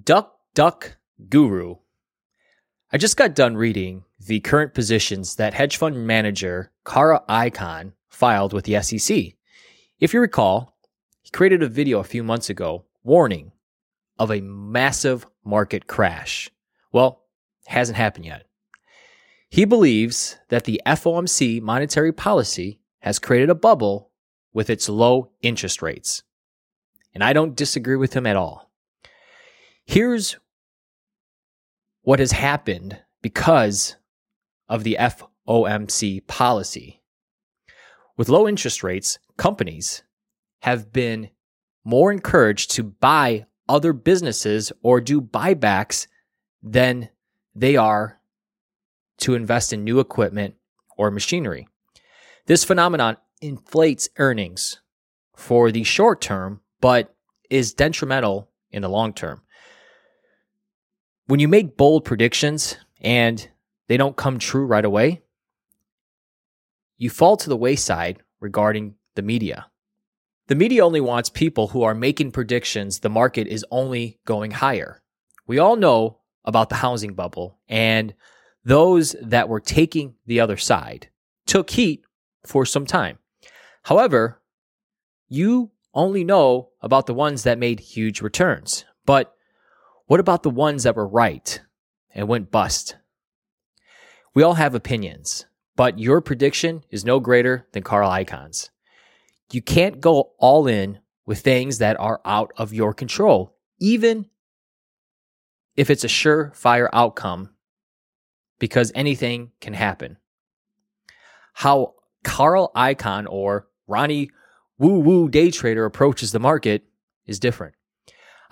Duck Duck Guru. I just got done reading the current positions that hedge fund manager Carl Icahn filed with the SEC. If you recall, he created a video a few months ago warning of a massive market crash. Well, hasn't happened yet. He believes that the FOMC monetary policy has created a bubble with its low interest rates. And I don't disagree with him at all. Here's what has happened because of the FOMC policy. With low interest rates, companies have been more encouraged to buy other businesses or do buybacks than they are to invest in new equipment or machinery. This phenomenon inflates earnings for the short term, but is detrimental in the long term. When you make bold predictions and they don't come true right away, you fall to the wayside regarding the media. The media only wants people who are making predictions the market is only going higher. We all know about the housing bubble, and those that were taking the other side took heat for some time. However, you only know about the ones that made huge returns. But what about the ones that were right and went bust? We all have opinions, but your prediction is no greater than Carl Icahn's. You can't go all in with things that are out of your control, even if it's a surefire outcome, because anything can happen. How Carl Icahn or Ronnie Woo Woo Day Trader approaches the market is different.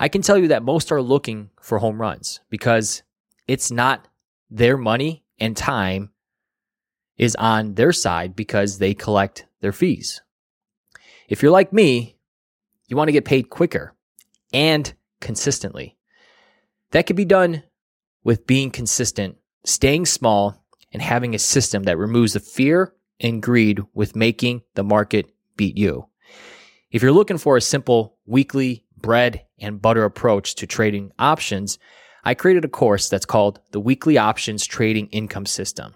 I can tell you that most are looking for home runs because it's not their money and time is on their side because they collect their fees. If you're like me, you want to get paid quicker and consistently. That can be done with being consistent, staying small, and having a system that removes the fear and greed with making the market beat you. If you're looking for a simple weekly bread and butter approach to trading options, I created a course that's called the Weekly Options Trading Income System.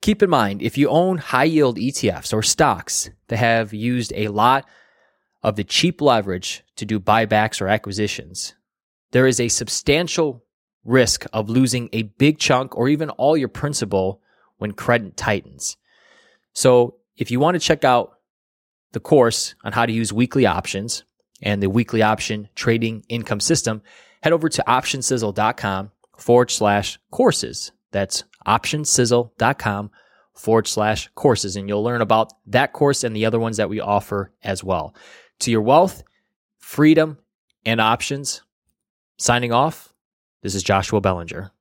Keep in mind, if you own high yield ETFs or stocks that have used a lot of the cheap leverage to do buybacks or acquisitions, there is a substantial risk of losing a big chunk or even all your principal when credit tightens. So, if you want to check out the course on how to use weekly options and the weekly option trading income system, head over to optionsizzle.com forward slash courses. That's optionsizzle.com forward slash courses. And you'll learn about that course and the other ones that we offer as well. To your wealth, freedom, and options. Signing off, this is Joshua Belanger.